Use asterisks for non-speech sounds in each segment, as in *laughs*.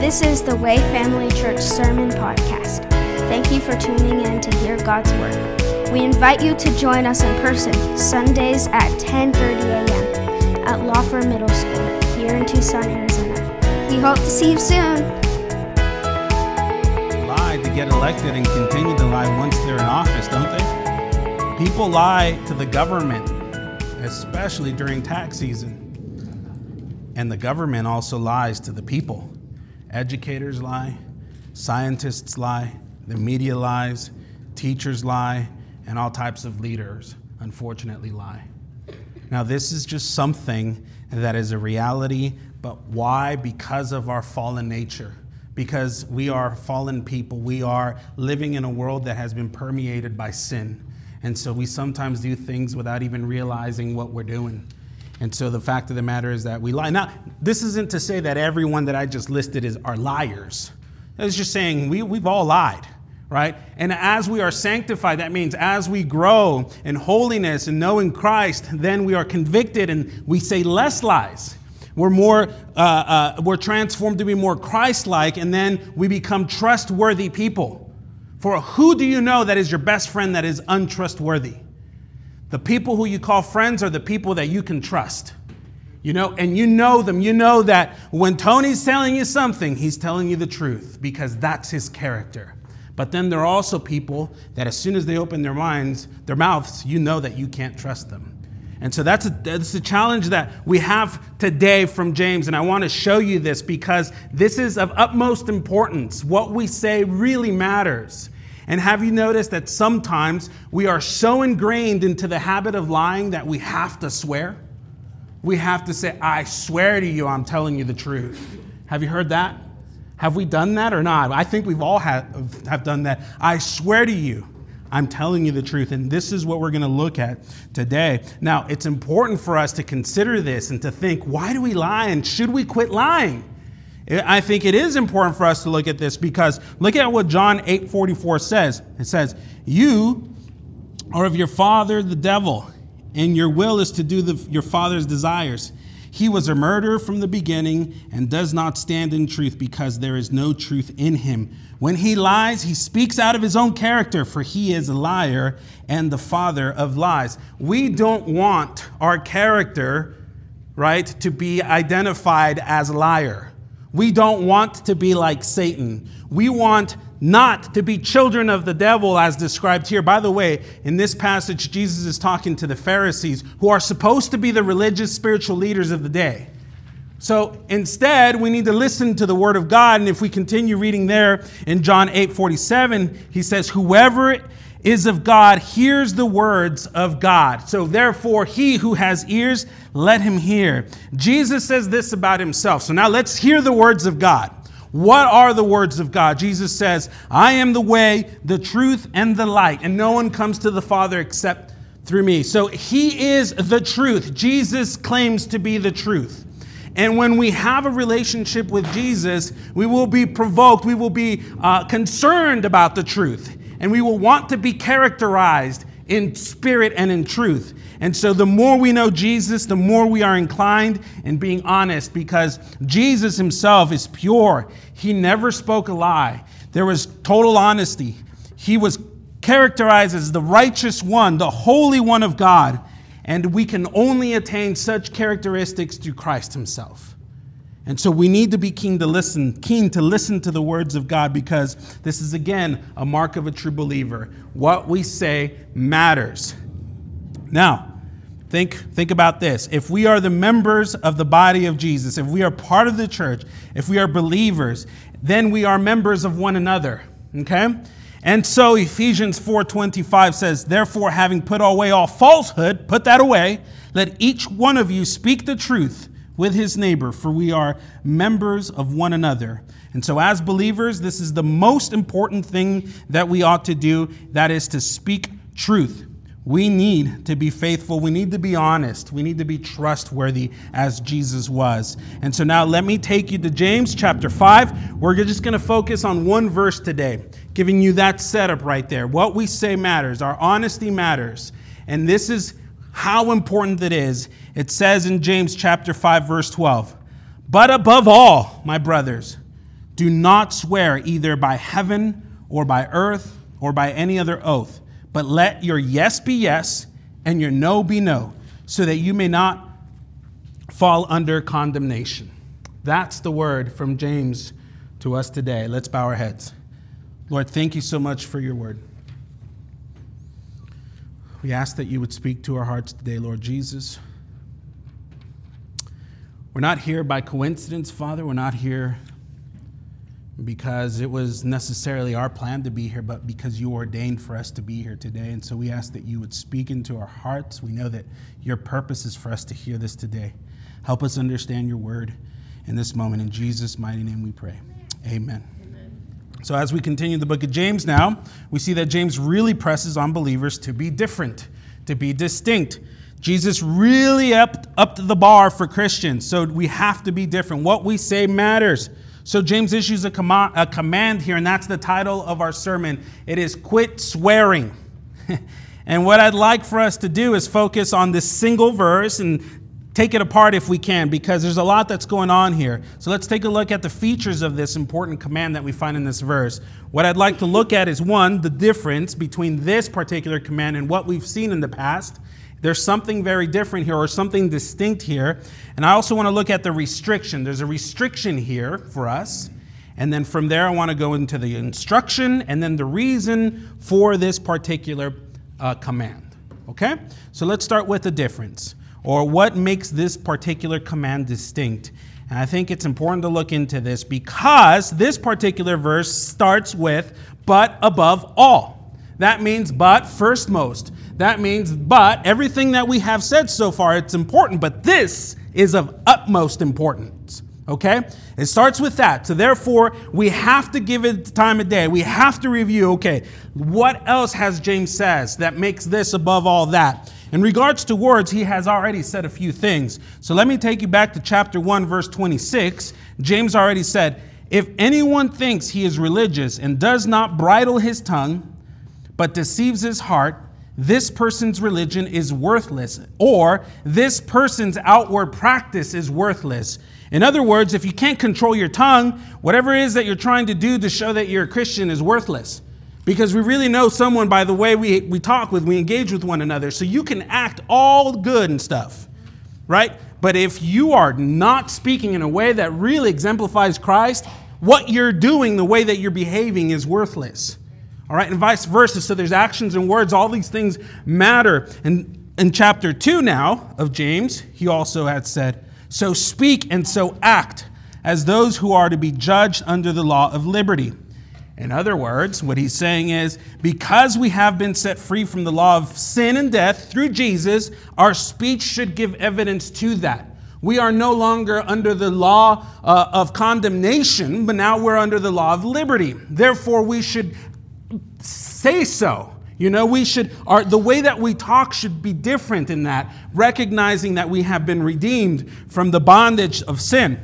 This is the Way Family Church Sermon Podcast. Thank you for tuning in to hear God's Word. We invite you to join us in person Sundays at 10:30 a.m. at Lauffer Middle School here in Tucson, Arizona. We hope to see you soon. Lie to get elected and continue to lie once they're in office, don't they? People lie to the government, especially during tax season. And the government also lies to the people. Educators lie, scientists lie, the media lies, teachers lie, and all types of leaders, unfortunately, lie. Now, this is just something that is a reality, but why? Because of our fallen nature. Because we are fallen people. We are living in a world that has been permeated by sin. And so we sometimes do things without even realizing what we're doing. And so the fact of the matter is that we lie. Now, this isn't to say that everyone that I just listed is are liars. It's just saying we, we've all lied, right? And as we are sanctified, that means as we grow in holiness and knowing Christ, then we are convicted and we say less lies. We're more, uh, uh, we're transformed to be more Christ-like, and then we become trustworthy people. For who do you know that is your best friend that is untrustworthy? The people who you call friends are the people that you can trust. You know, and you know them. You know that when Tony's telling you something, he's telling you the truth because that's his character. But then there are also people that as soon as they open their minds, their mouths, you know that you can't trust them. And so that's a, that's a challenge that we have today from James. And I want to show you this because this is of utmost importance. What we say really matters. And have you noticed that sometimes we are so ingrained into the habit of lying that we have to swear? We have to say, I swear to you, I'm telling you the truth. Have you heard that? Have we done that or not? I think we've all have, have done that. I swear to you, I'm telling you the truth. And this is what we're going to look at today. Now, it's important for us to consider this and to think why do we lie and should we quit lying? I think it is important for us to look at this because look at what John 8:44 says. It says, "You are of your father the devil, and your will is to do the, your father's desires. He was a murderer from the beginning and does not stand in truth because there is no truth in him. When he lies, he speaks out of his own character, for he is a liar and the father of lies." We don't want our character, right, to be identified as liar. We don't want to be like Satan. We want not to be children of the devil as described here. By the way, in this passage, Jesus is talking to the Pharisees who are supposed to be the religious spiritual leaders of the day. So instead, we need to listen to the word of God. And if we continue reading there in John 8 47, he says, Whoever is of God hears the words of God. So therefore, he who has ears, let him hear. Jesus says this about himself. So now let's hear the words of God. What are the words of God? Jesus says, I am the way, the truth, and the light, and no one comes to the Father except through me. So he is the truth. Jesus claims to be the truth. And when we have a relationship with Jesus, we will be provoked, we will be uh, concerned about the truth and we will want to be characterized in spirit and in truth. And so, the more we know Jesus, the more we are inclined in being honest because Jesus himself is pure. He never spoke a lie, there was total honesty. He was characterized as the righteous one, the holy one of God. And we can only attain such characteristics through Christ himself. And so we need to be keen to listen, keen to listen to the words of God because this is again a mark of a true believer. What we say matters. Now, think think about this. If we are the members of the body of Jesus, if we are part of the church, if we are believers, then we are members of one another. Okay? And so Ephesians 4:25 says, "Therefore having put away all falsehood, put that away, let each one of you speak the truth with his neighbor, for we are members of one another. And so, as believers, this is the most important thing that we ought to do that is to speak truth. We need to be faithful. We need to be honest. We need to be trustworthy as Jesus was. And so now let me take you to James chapter 5. We're just going to focus on one verse today, giving you that setup right there. What we say matters, our honesty matters. And this is how important it is. It says in James chapter 5 verse 12, "But above all, my brothers, Do not swear either by heaven or by earth or by any other oath, but let your yes be yes and your no be no, so that you may not fall under condemnation. That's the word from James to us today. Let's bow our heads. Lord, thank you so much for your word. We ask that you would speak to our hearts today, Lord Jesus. We're not here by coincidence, Father. We're not here because it was necessarily our plan to be here, but because you ordained for us to be here today. And so we ask that you would speak into our hearts. We know that your purpose is for us to hear this today. Help us understand your word in this moment. In Jesus' mighty name we pray. Amen. So, as we continue the book of James now, we see that James really presses on believers to be different, to be distinct. Jesus really upped, upped the bar for Christians, so we have to be different. What we say matters. So, James issues a, com- a command here, and that's the title of our sermon. It is Quit Swearing. *laughs* and what I'd like for us to do is focus on this single verse and take it apart if we can, because there's a lot that's going on here. So let's take a look at the features of this important command that we find in this verse. What I'd like to look at is one, the difference between this particular command and what we've seen in the past. There's something very different here or something distinct here. And I also want to look at the restriction. There's a restriction here for us. And then from there, I want to go into the instruction and then the reason for this particular uh, command. Okay? So let's start with the difference or what makes this particular command distinct. And I think it's important to look into this because this particular verse starts with, but above all. That means, but first most. That means, but everything that we have said so far, it's important, but this is of utmost importance. Okay? It starts with that. So, therefore, we have to give it time of day. We have to review, okay, what else has James says that makes this above all that? In regards to words, he has already said a few things. So let me take you back to chapter 1, verse 26. James already said, If anyone thinks he is religious and does not bridle his tongue, but deceives his heart, this person's religion is worthless, or this person's outward practice is worthless. In other words, if you can't control your tongue, whatever it is that you're trying to do to show that you're a Christian is worthless because we really know someone by the way we, we talk with, we engage with one another. So you can act all good and stuff, right? But if you are not speaking in a way that really exemplifies Christ, what you're doing, the way that you're behaving is worthless. All right, and vice versa. So there's actions and words, all these things matter. And in chapter 2 now of James, he also had said, So speak and so act as those who are to be judged under the law of liberty. In other words, what he's saying is because we have been set free from the law of sin and death through Jesus, our speech should give evidence to that. We are no longer under the law uh, of condemnation, but now we're under the law of liberty. Therefore, we should say so. You know, we should, our, the way that we talk should be different in that, recognizing that we have been redeemed from the bondage of sin.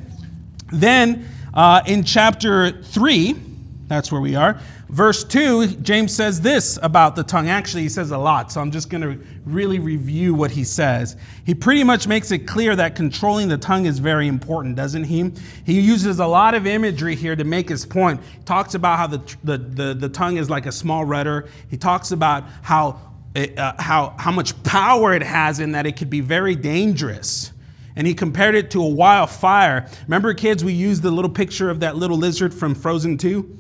Then, uh, in chapter 3, that's where we are. Verse 2, James says this about the tongue. Actually, he says a lot, so I'm just going to really review what he says. He pretty much makes it clear that controlling the tongue is very important, doesn't he? He uses a lot of imagery here to make his point. He talks about how the, the, the, the tongue is like a small rudder, he talks about how, it, uh, how, how much power it has in that it could be very dangerous and he compared it to a wildfire. Remember, kids, we used the little picture of that little lizard from Frozen 2?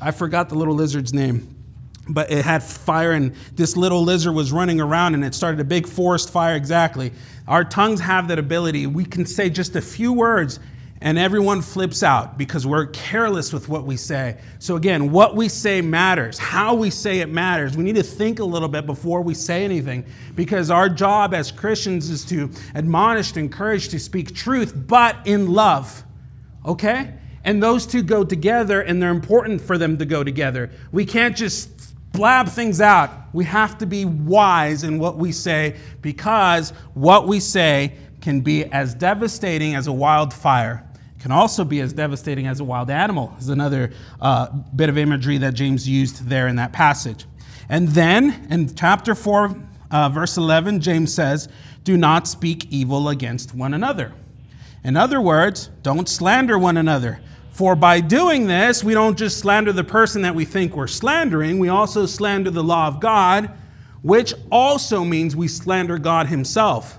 I forgot the little lizard's name, but it had fire, and this little lizard was running around, and it started a big forest fire exactly. Our tongues have that ability. We can say just a few words, and everyone flips out because we're careless with what we say. So, again, what we say matters. How we say it matters. We need to think a little bit before we say anything because our job as Christians is to admonish, encourage, to speak truth, but in love. Okay? And those two go together, and they're important for them to go together. We can't just blab things out. We have to be wise in what we say because what we say can be as devastating as a wildfire. It can also be as devastating as a wild animal, is another uh, bit of imagery that James used there in that passage. And then in chapter 4, uh, verse 11, James says, Do not speak evil against one another. In other words, don't slander one another. For by doing this, we don't just slander the person that we think we're slandering, we also slander the law of God, which also means we slander God Himself.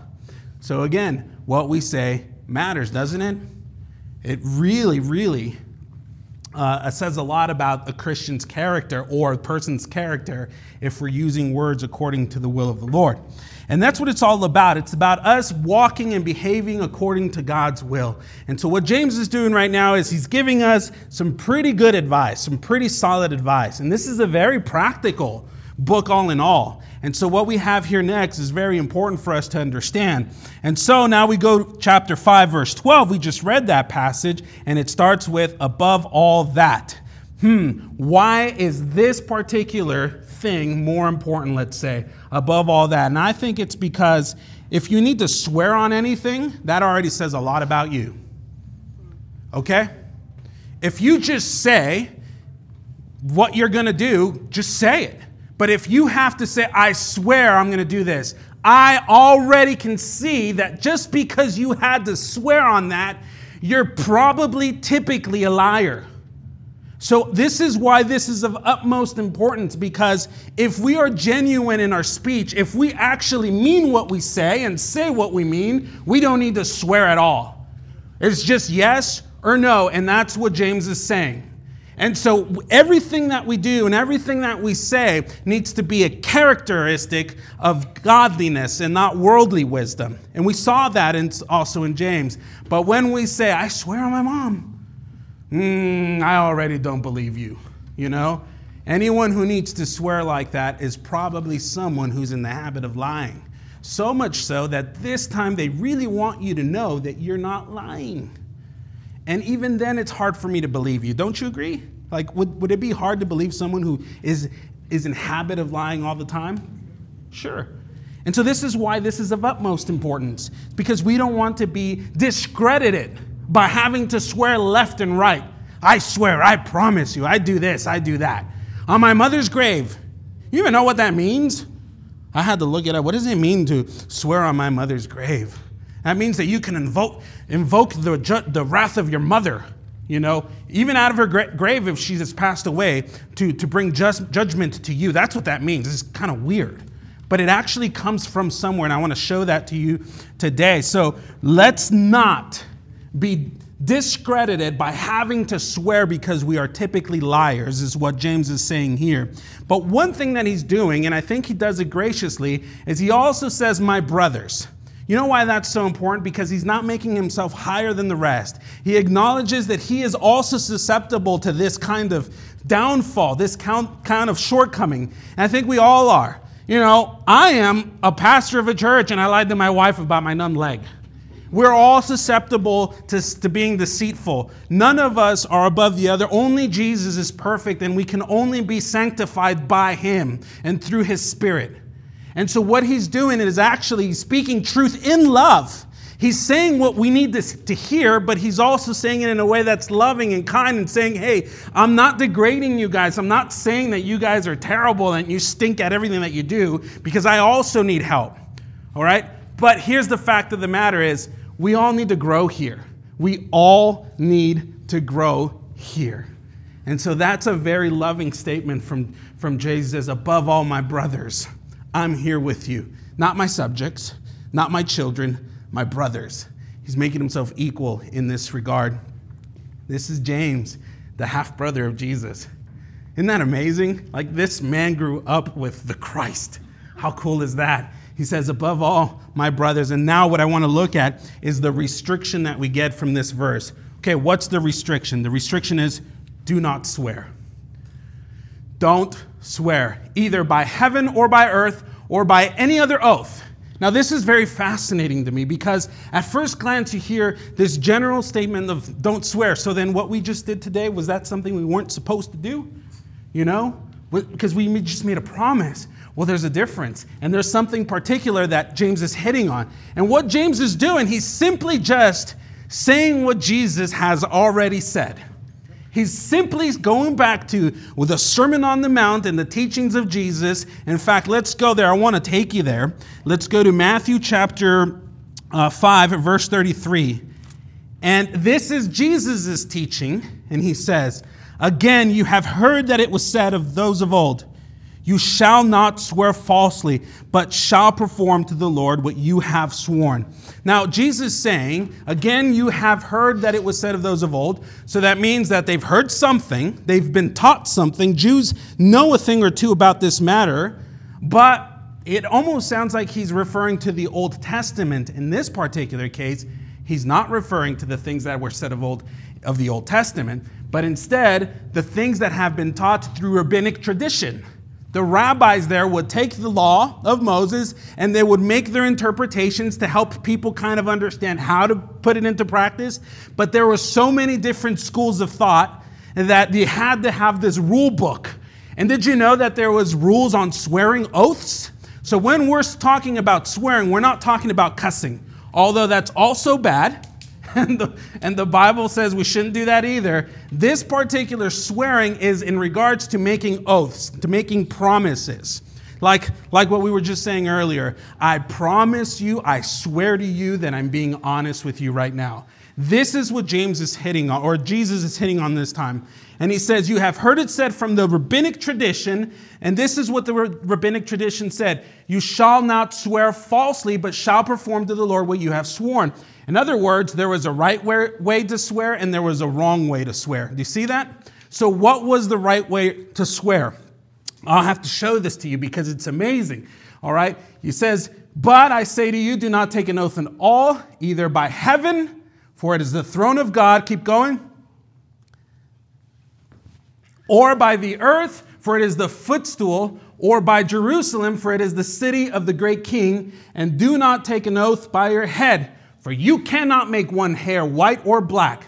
So again, what we say matters, doesn't it? It really, really uh, says a lot about a Christian's character or a person's character if we're using words according to the will of the Lord. And that's what it's all about. It's about us walking and behaving according to God's will. And so, what James is doing right now is he's giving us some pretty good advice, some pretty solid advice. And this is a very practical book, all in all. And so, what we have here next is very important for us to understand. And so, now we go to chapter 5, verse 12. We just read that passage, and it starts with above all that. Hmm, why is this particular thing more important, let's say, above all that. And I think it's because if you need to swear on anything, that already says a lot about you. Okay? If you just say what you're going to do, just say it. But if you have to say, I swear I'm going to do this, I already can see that just because you had to swear on that, you're probably typically a liar. So, this is why this is of utmost importance because if we are genuine in our speech, if we actually mean what we say and say what we mean, we don't need to swear at all. It's just yes or no, and that's what James is saying. And so, everything that we do and everything that we say needs to be a characteristic of godliness and not worldly wisdom. And we saw that in, also in James. But when we say, I swear on my mom, mm, I already don't believe you. You know? Anyone who needs to swear like that is probably someone who's in the habit of lying. So much so that this time they really want you to know that you're not lying. And even then, it's hard for me to believe you. Don't you agree? Like, would, would it be hard to believe someone who is, is in habit of lying all the time? Sure. And so, this is why this is of utmost importance, because we don't want to be discredited by having to swear left and right. I swear, I promise you, I do this, I do that. On my mother's grave, you even know what that means? I had to look it up. What does it mean to swear on my mother's grave? That means that you can invoke, invoke the, ju- the wrath of your mother, you know, even out of her gra- grave if she has passed away, to, to bring just, judgment to you. That's what that means. It's kind of weird. But it actually comes from somewhere, and I want to show that to you today. So let's not be discredited by having to swear because we are typically liars, is what James is saying here. But one thing that he's doing, and I think he does it graciously, is he also says, My brothers. You know why that's so important? Because he's not making himself higher than the rest. He acknowledges that he is also susceptible to this kind of downfall, this kind of shortcoming. And I think we all are. You know, I am a pastor of a church and I lied to my wife about my numb leg. We're all susceptible to, to being deceitful. None of us are above the other. Only Jesus is perfect, and we can only be sanctified by Him and through His Spirit. And so, what He's doing is actually speaking truth in love. He's saying what we need to, to hear, but He's also saying it in a way that's loving and kind and saying, hey, I'm not degrading you guys. I'm not saying that you guys are terrible and you stink at everything that you do because I also need help. All right? But here's the fact of the matter is we all need to grow here. We all need to grow here. And so that's a very loving statement from, from Jesus above all my brothers, I'm here with you. Not my subjects, not my children, my brothers. He's making himself equal in this regard. This is James, the half brother of Jesus. Isn't that amazing? Like this man grew up with the Christ. How cool is that? He says, above all, my brothers. And now, what I want to look at is the restriction that we get from this verse. Okay, what's the restriction? The restriction is do not swear. Don't swear, either by heaven or by earth or by any other oath. Now, this is very fascinating to me because at first glance you hear this general statement of don't swear. So then, what we just did today, was that something we weren't supposed to do? You know? Because we just made a promise. Well, there's a difference. And there's something particular that James is hitting on. And what James is doing, he's simply just saying what Jesus has already said. He's simply going back to with the Sermon on the Mount and the teachings of Jesus. In fact, let's go there. I want to take you there. Let's go to Matthew chapter uh, 5, verse 33. And this is Jesus' teaching. And he says, Again, you have heard that it was said of those of old, You shall not swear falsely, but shall perform to the Lord what you have sworn. Now, Jesus saying, Again, you have heard that it was said of those of old. So that means that they've heard something, they've been taught something. Jews know a thing or two about this matter, but it almost sounds like he's referring to the Old Testament in this particular case. He's not referring to the things that were said of old of the Old Testament, but instead the things that have been taught through rabbinic tradition. The rabbis there would take the law of Moses and they would make their interpretations to help people kind of understand how to put it into practice. But there were so many different schools of thought that they had to have this rule book. And did you know that there was rules on swearing oaths? So when we're talking about swearing, we're not talking about cussing, although that's also bad. And the, and the Bible says we shouldn't do that either. This particular swearing is in regards to making oaths, to making promises. Like, like what we were just saying earlier. I promise you, I swear to you that I'm being honest with you right now. This is what James is hitting on, or Jesus is hitting on this time. And he says, You have heard it said from the rabbinic tradition, and this is what the rabbinic tradition said You shall not swear falsely, but shall perform to the Lord what you have sworn. In other words, there was a right way to swear and there was a wrong way to swear. Do you see that? So, what was the right way to swear? I'll have to show this to you because it's amazing. All right? He says, But I say to you, do not take an oath in all, either by heaven, for it is the throne of God. Keep going or by the earth, for it is the footstool, or by Jerusalem, for it is the city of the great king. And do not take an oath by your head, for you cannot make one hair white or black.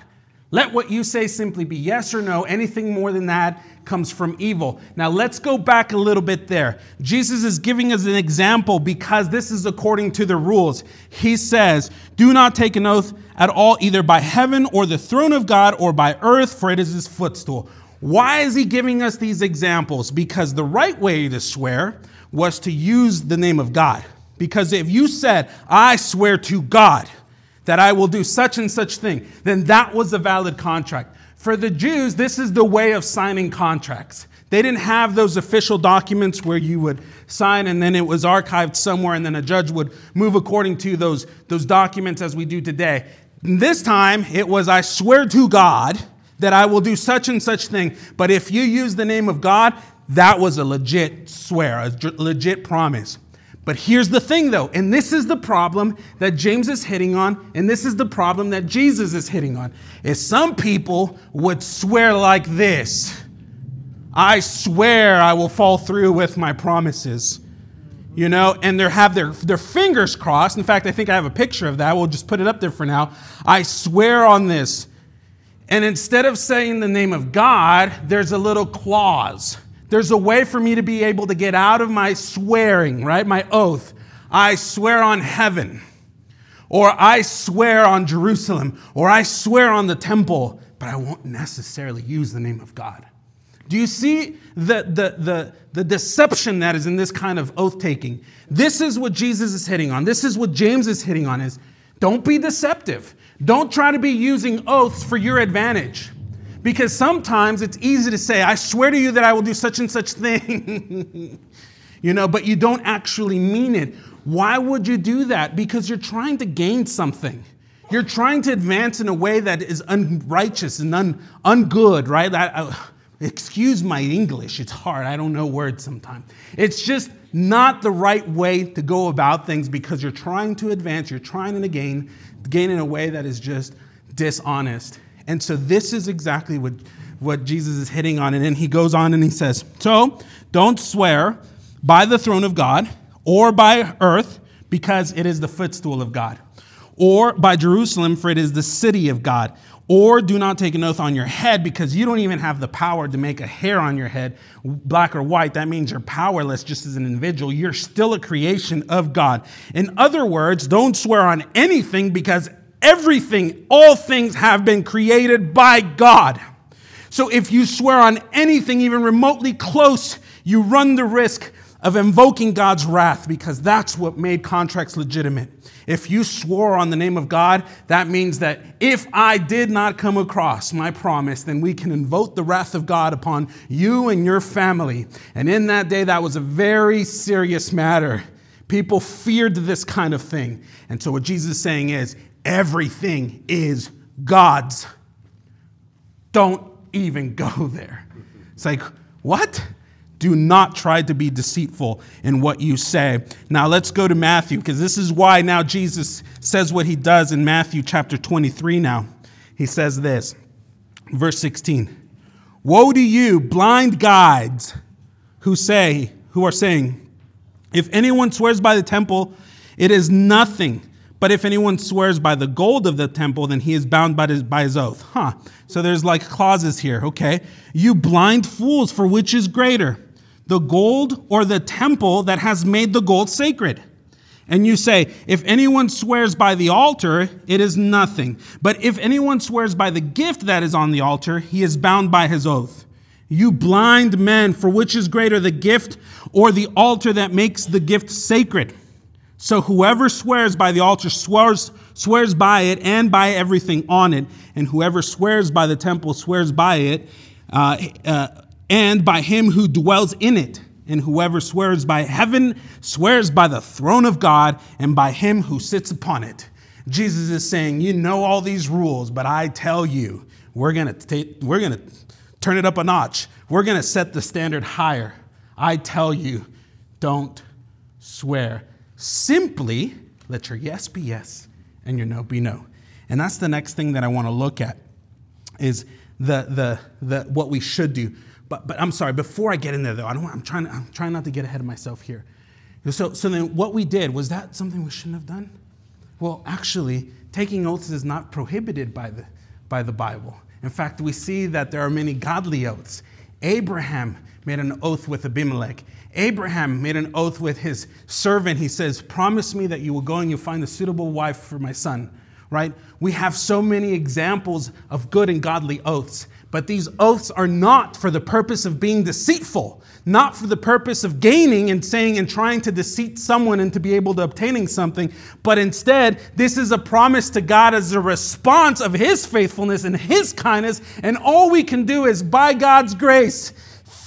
Let what you say simply be yes or no. Anything more than that comes from evil. Now let's go back a little bit there. Jesus is giving us an example because this is according to the rules. He says, Do not take an oath at all, either by heaven or the throne of God or by earth, for it is his footstool. Why is he giving us these examples? Because the right way to swear was to use the name of God. Because if you said, I swear to God that I will do such and such thing, then that was a valid contract. For the Jews, this is the way of signing contracts. They didn't have those official documents where you would sign and then it was archived somewhere and then a judge would move according to those, those documents as we do today. This time, it was, I swear to God that I will do such and such thing. But if you use the name of God, that was a legit swear, a legit promise. But here's the thing though, and this is the problem that James is hitting on, and this is the problem that Jesus is hitting on, is some people would swear like this. I swear I will fall through with my promises. You know, and they have their, their fingers crossed. In fact, I think I have a picture of that. We'll just put it up there for now. I swear on this. And instead of saying the name of God, there's a little clause. There's a way for me to be able to get out of my swearing, right? My oath. I swear on heaven, or I swear on Jerusalem, or I swear on the temple, but I won't necessarily use the name of God. Do you see the, the, the, the deception that is in this kind of oath taking? This is what Jesus is hitting on. This is what James is hitting on is don't be deceptive. Don't try to be using oaths for your advantage. Because sometimes it's easy to say, I swear to you that I will do such and such thing, *laughs* you know, but you don't actually mean it. Why would you do that? Because you're trying to gain something. You're trying to advance in a way that is unrighteous and un, ungood, right? *sighs* Excuse my English, it's hard. I don't know words sometimes. It's just not the right way to go about things because you're trying to advance, you're trying to gain gain in a way that is just dishonest. And so this is exactly what, what Jesus is hitting on. And then he goes on and he says, So don't swear by the throne of God or by earth, because it is the footstool of God, or by Jerusalem, for it is the city of God. Or do not take an oath on your head because you don't even have the power to make a hair on your head black or white. That means you're powerless just as an individual. You're still a creation of God. In other words, don't swear on anything because everything, all things have been created by God. So if you swear on anything, even remotely close, you run the risk of invoking God's wrath because that's what made contracts legitimate. If you swore on the name of God, that means that if I did not come across my promise, then we can invoke the wrath of God upon you and your family. And in that day, that was a very serious matter. People feared this kind of thing. And so, what Jesus is saying is everything is God's. Don't even go there. It's like, what? Do not try to be deceitful in what you say. Now let's go to Matthew, because this is why now Jesus says what he does in Matthew chapter 23 now. He says this, verse 16 Woe to you, blind guides, who say, who are saying, if anyone swears by the temple, it is nothing. But if anyone swears by the gold of the temple, then he is bound by his, by his oath. Huh. So there's like clauses here, okay? You blind fools, for which is greater? the gold or the temple that has made the gold sacred. And you say, if anyone swears by the altar, it is nothing. But if anyone swears by the gift that is on the altar, he is bound by his oath. You blind men, for which is greater, the gift or the altar that makes the gift sacred? So whoever swears by the altar swears, swears by it and by everything on it. And whoever swears by the temple swears by it. Uh, uh, and by him who dwells in it. And whoever swears by heaven swears by the throne of God and by him who sits upon it. Jesus is saying, You know all these rules, but I tell you, we're going to we're going to turn it up a notch. We're going to set the standard higher. I tell you, don't swear. Simply let your yes be yes and your no be no. And that's the next thing that I want to look at is the, the, the, what we should do. But, but I'm sorry, before I get in there though, I don't, I'm, trying, I'm trying not to get ahead of myself here. So, so then what we did, was that something we shouldn't have done? Well, actually, taking oaths is not prohibited by the, by the Bible. In fact, we see that there are many godly oaths. Abraham made an oath with Abimelech. Abraham made an oath with his servant. He says, Promise me that you will go and you'll find a suitable wife for my son. Right? We have so many examples of good and godly oaths. But these oaths are not for the purpose of being deceitful, not for the purpose of gaining and saying and trying to deceive someone and to be able to obtaining something, but instead, this is a promise to God as a response of His faithfulness and His kindness. And all we can do is, by God's grace,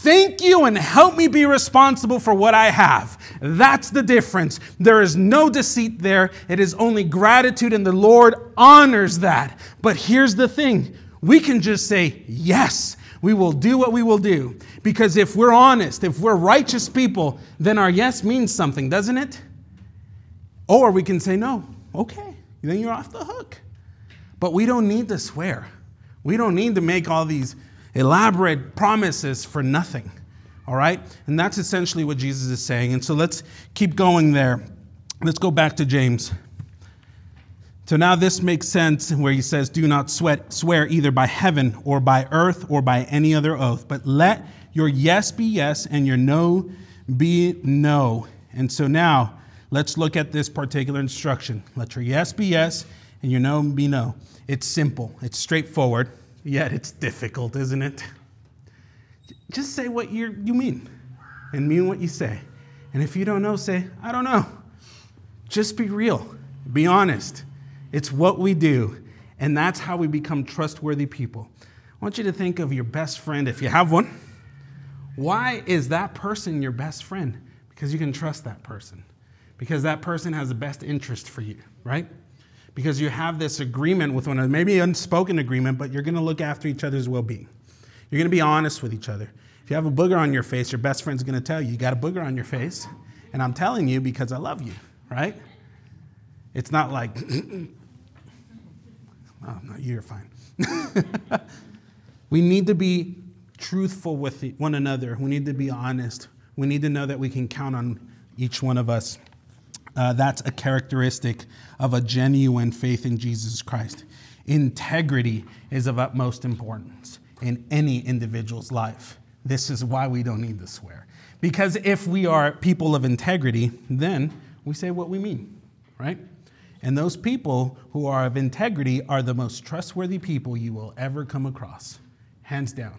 thank you and help me be responsible for what I have. That's the difference. There is no deceit there. It is only gratitude, and the Lord honors that. But here's the thing we can just say, Yes, we will do what we will do. Because if we're honest, if we're righteous people, then our yes means something, doesn't it? Or we can say, No, okay, then you're off the hook. But we don't need to swear. We don't need to make all these elaborate promises for nothing. All right? And that's essentially what Jesus is saying. And so let's keep going there. Let's go back to James. So now this makes sense where he says, Do not sweat, swear either by heaven or by earth or by any other oath, but let your yes be yes and your no be no. And so now let's look at this particular instruction. Let your yes be yes and your no be no. It's simple, it's straightforward, yet it's difficult, isn't it? Just say what you you mean and mean what you say. And if you don't know, say, I don't know. Just be real, be honest. It's what we do, and that's how we become trustworthy people. I want you to think of your best friend if you have one. Why is that person your best friend? Because you can trust that person. Because that person has the best interest for you, right? Because you have this agreement with one another, maybe unspoken agreement, but you're going to look after each other's well being. You're going to be honest with each other. If you have a booger on your face, your best friend's going to tell you, you got a booger on your face, and I'm telling you because I love you, right? It's not like, *clears throat* Oh, no, you're fine. *laughs* we need to be truthful with one another. We need to be honest. We need to know that we can count on each one of us. Uh, that's a characteristic of a genuine faith in Jesus Christ. Integrity is of utmost importance in any individual's life. This is why we don't need to swear. Because if we are people of integrity, then we say what we mean, right? And those people who are of integrity are the most trustworthy people you will ever come across, hands down.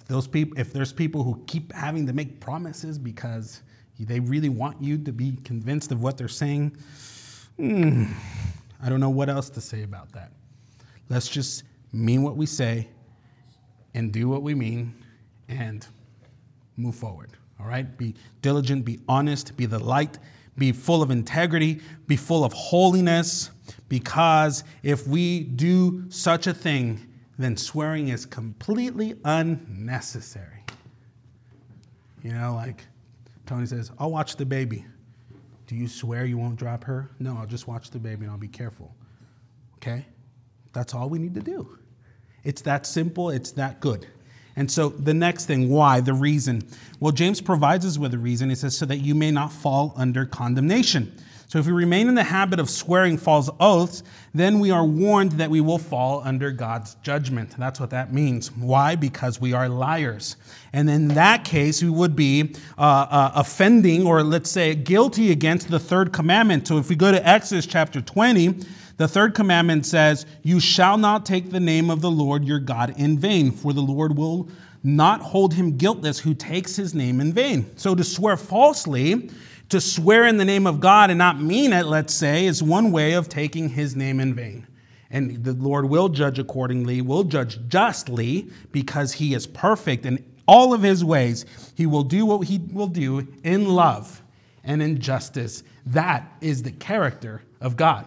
If, those people, if there's people who keep having to make promises because they really want you to be convinced of what they're saying, mm, I don't know what else to say about that. Let's just mean what we say and do what we mean and move forward. All right? Be diligent, be honest, be the light, be full of integrity, be full of holiness, because if we do such a thing, then swearing is completely unnecessary. You know, like Tony says, I'll watch the baby. Do you swear you won't drop her? No, I'll just watch the baby and I'll be careful. Okay? That's all we need to do. It's that simple, it's that good. And so the next thing, why? The reason. Well, James provides us with a reason. He says, so that you may not fall under condemnation. So if we remain in the habit of swearing false oaths, then we are warned that we will fall under God's judgment. That's what that means. Why? Because we are liars. And in that case, we would be uh, uh, offending or let's say guilty against the third commandment. So if we go to Exodus chapter 20, the third commandment says, You shall not take the name of the Lord your God in vain, for the Lord will not hold him guiltless who takes his name in vain. So to swear falsely, to swear in the name of God and not mean it, let's say, is one way of taking his name in vain. And the Lord will judge accordingly, will judge justly because he is perfect in all of his ways. He will do what he will do in love and in justice. That is the character of God.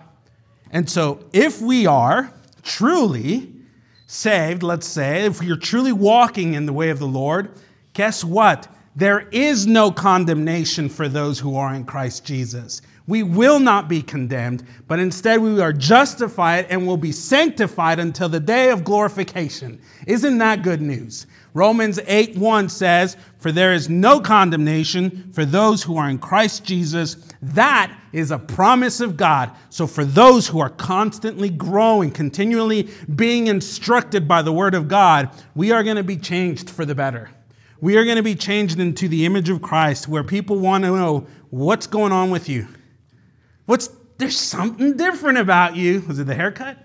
And so, if we are truly saved, let's say, if you're truly walking in the way of the Lord, guess what? There is no condemnation for those who are in Christ Jesus. We will not be condemned, but instead we are justified and will be sanctified until the day of glorification. Isn't that good news? Romans 8 1 says, For there is no condemnation for those who are in Christ Jesus. That is a promise of God. So, for those who are constantly growing, continually being instructed by the Word of God, we are going to be changed for the better. We are going to be changed into the image of Christ where people want to know what's going on with you. What's there's something different about you. Was it the haircut?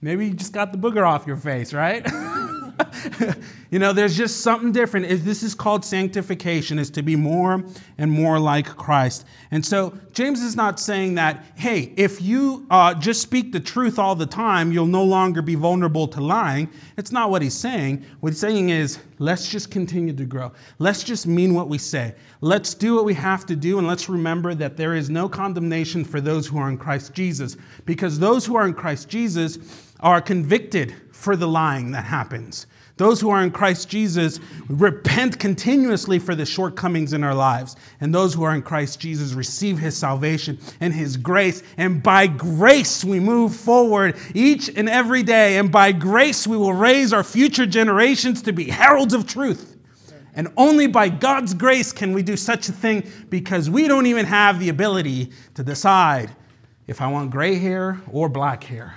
Maybe you just got the booger off your face, right? *laughs* *laughs* you know, there's just something different. This is called sanctification, is to be more and more like Christ. And so James is not saying that, hey, if you uh, just speak the truth all the time, you'll no longer be vulnerable to lying. It's not what he's saying. What he's saying is, let's just continue to grow. Let's just mean what we say. Let's do what we have to do, and let's remember that there is no condemnation for those who are in Christ Jesus, because those who are in Christ Jesus are convicted for the lying that happens. Those who are in Christ Jesus repent continuously for the shortcomings in our lives. And those who are in Christ Jesus receive his salvation and his grace. And by grace, we move forward each and every day. And by grace, we will raise our future generations to be heralds of truth. And only by God's grace can we do such a thing because we don't even have the ability to decide if I want gray hair or black hair.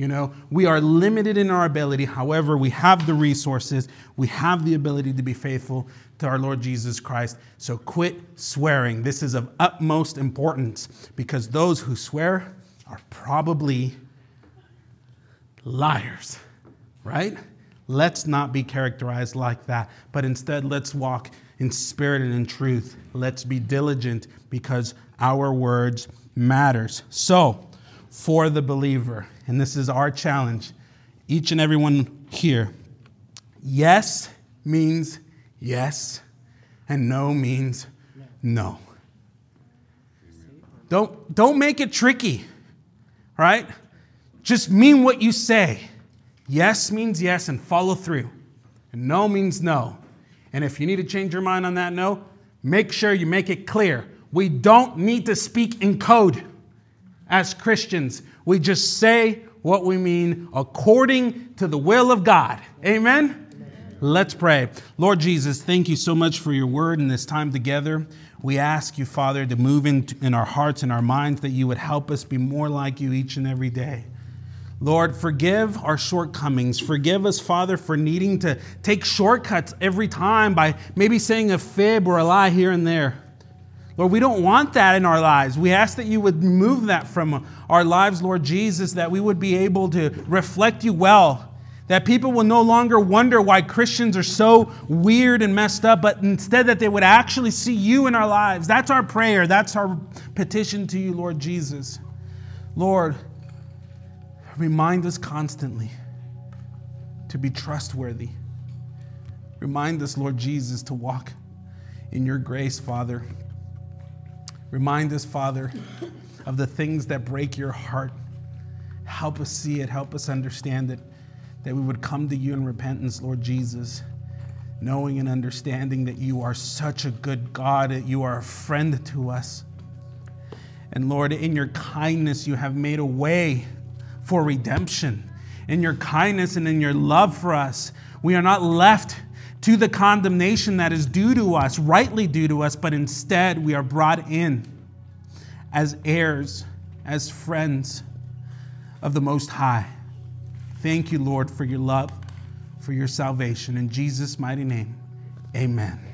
You know, we are limited in our ability. However, we have the resources, we have the ability to be faithful to our Lord Jesus Christ. So quit swearing. This is of utmost importance because those who swear are probably liars, right? Let's not be characterized like that, but instead let's walk in spirit and in truth. Let's be diligent because our words matters. So, for the believer, and this is our challenge, each and every one here. Yes means yes, and no means no. Don't, don't make it tricky, right? Just mean what you say. Yes means yes and follow through. And no means no. And if you need to change your mind on that no, make sure you make it clear. We don't need to speak in code as Christians. We just say what we mean according to the will of God. Amen? Amen? Let's pray. Lord Jesus, thank you so much for your word and this time together. We ask you, Father, to move in, in our hearts and our minds that you would help us be more like you each and every day. Lord, forgive our shortcomings. Forgive us, Father, for needing to take shortcuts every time by maybe saying a fib or a lie here and there. Lord, we don't want that in our lives. We ask that you would remove that from our lives, Lord Jesus, that we would be able to reflect you well, That people will no longer wonder why Christians are so weird and messed up, but instead that they would actually see you in our lives. That's our prayer. That's our petition to you, Lord Jesus. Lord, remind us constantly to be trustworthy. Remind us, Lord Jesus, to walk in your grace, Father. Remind us, Father, of the things that break your heart. Help us see it, help us understand it, that we would come to you in repentance, Lord Jesus, knowing and understanding that you are such a good God, that you are a friend to us. And Lord, in your kindness, you have made a way for redemption. In your kindness and in your love for us, we are not left to the condemnation that is due to us, rightly due to us, but instead we are brought in as heirs, as friends of the Most High. Thank you, Lord, for your love, for your salvation. In Jesus' mighty name, amen.